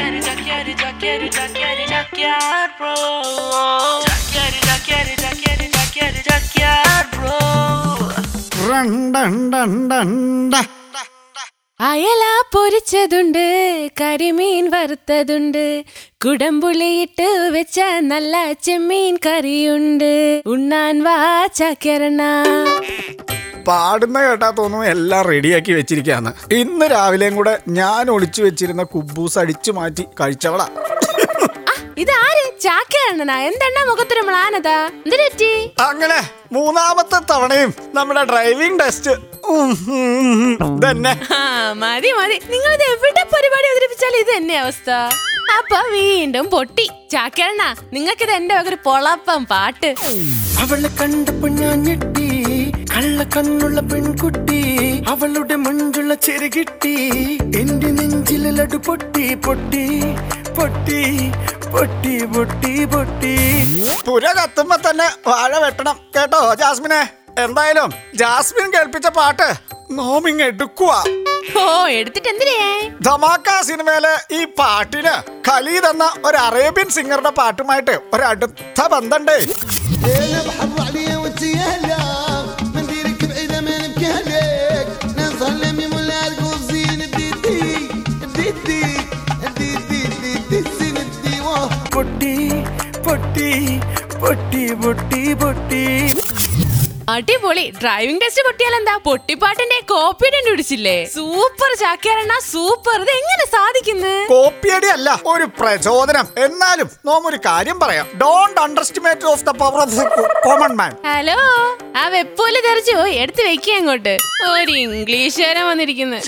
jaqueiro, jaqueiro, jaqueiro, jaqueiro, jaqueiro, bro. Jaqueiro, jaqueiro, jaqueiro, jaqueiro, jaqueiro, bro. റണ്ടണ്ടണ്ടണ്ട. അയല പൊരിച്ചതുണ്ട് കരിമീൻ വറുത്തതുണ്ട് കുടംപുളിയിട്ട് വെച്ച നല്ല ചെമ്മീൻ കറിയുണ്ട് ഉണ്ണാൻ വാ ചക്കരണ പാടുന്ന കേട്ടാ തോന്നുന്നു എല്ലാം റെഡിയാക്കി വെച്ചിരിക്കാന്ന് ഇന്ന് രാവിലെയും കൂടെ ഞാൻ ഒളിച്ചു വെച്ചിരുന്ന കുബൂസ് അടിച്ചു മാറ്റി കഴിച്ചവളാ. ഇതാര് ചാക്കരണനാ എന്തെണ്ണ മുഖത്തൊരു മ്ലാനതാ? എന്തിനെറ്റി അങ്ങനെ മൂന്നാമത്തെ തവണയും നമ്മുടെ ഡ്രൈവിംഗ് ടെസ്റ്റ്. തന്നെ ആ മതി മതി. നിങ്ങൾ ഇത് എവിടെ പരിപാടി അവതരിപ്പിച്ചാൽ ഇത് തന്നെ അവസ്ഥ. അപ്പൊ വീണ്ടും പൊട്ടി. ചാക്കരണ നിങ്ങൾക്കിത് എന്റെ ഒരു പൊളപ്പം പാട്ട്. അവളെ കണ്ടപ്പോ ഞാൻ ഞെട്ടി. കള്ള കണ്ണുള്ള പെൺകുട്ടി അവളുടെ മഞ്ചുള്ള ചെറുകിട്ടി എന്റെ നെഞ്ചിലെ ലഡു പൊട്ടി പൊട്ടി പൊട്ടി പൊട്ടി പൊട്ടി പൊട്ടി. പുര കത്തുമ്പോ തന്നെ വാഴ വെട്ടണം. കേട്ടോ ജാസ്മിനെ? എന്തായാലും ജാസ്മിൻ കേൾപ്പിച്ച പാട്ട് നോമിങ് എടുക്കുക ഓ എടുത്തിട്ട് എന്തിനേ ധമാക്ക സിനിമയിലെ ഈ പാട്ടിന് ഖലീദ് എന്ന ഒരു അറേബ്യൻ സിംഗറുടെ പാട്ടുമായിട്ട് ഒരടുത്ത അടുത്ത പൊട്ടി പൊട്ടി പൊട്ടി പൊട്ടി പൊട്ടി. അടിപൊളി. ഡ്രൈവിംഗ് ടെസ്റ്റ് പൊട്ടിയാൽ എന്താ? പൊട്ടിപ്പാട്ടിന്റെ കോപ്പി കണ്ടുപിടിച്ചില്ലേ സൂപ്പർ ചാക്കിയാരണ സൂപ്പർ ഇത് എങ്ങനെ സാധിക്കുന്നു? കോപ്പിയടി അല്ല ഒരു പ്രചോദനം. എന്നാലും നോം ഒരു കാര്യം പറയാം. Don't underestimate of the power of common man hello ആ വെപ്പോലെ തെറിച്ചു പോയി. എടുത്ത് വെക്കുക അങ്ങോട്ട്. ഒരു ഇംഗ്ലീഷുകാരൻ വന്നിരിക്കുന്നു.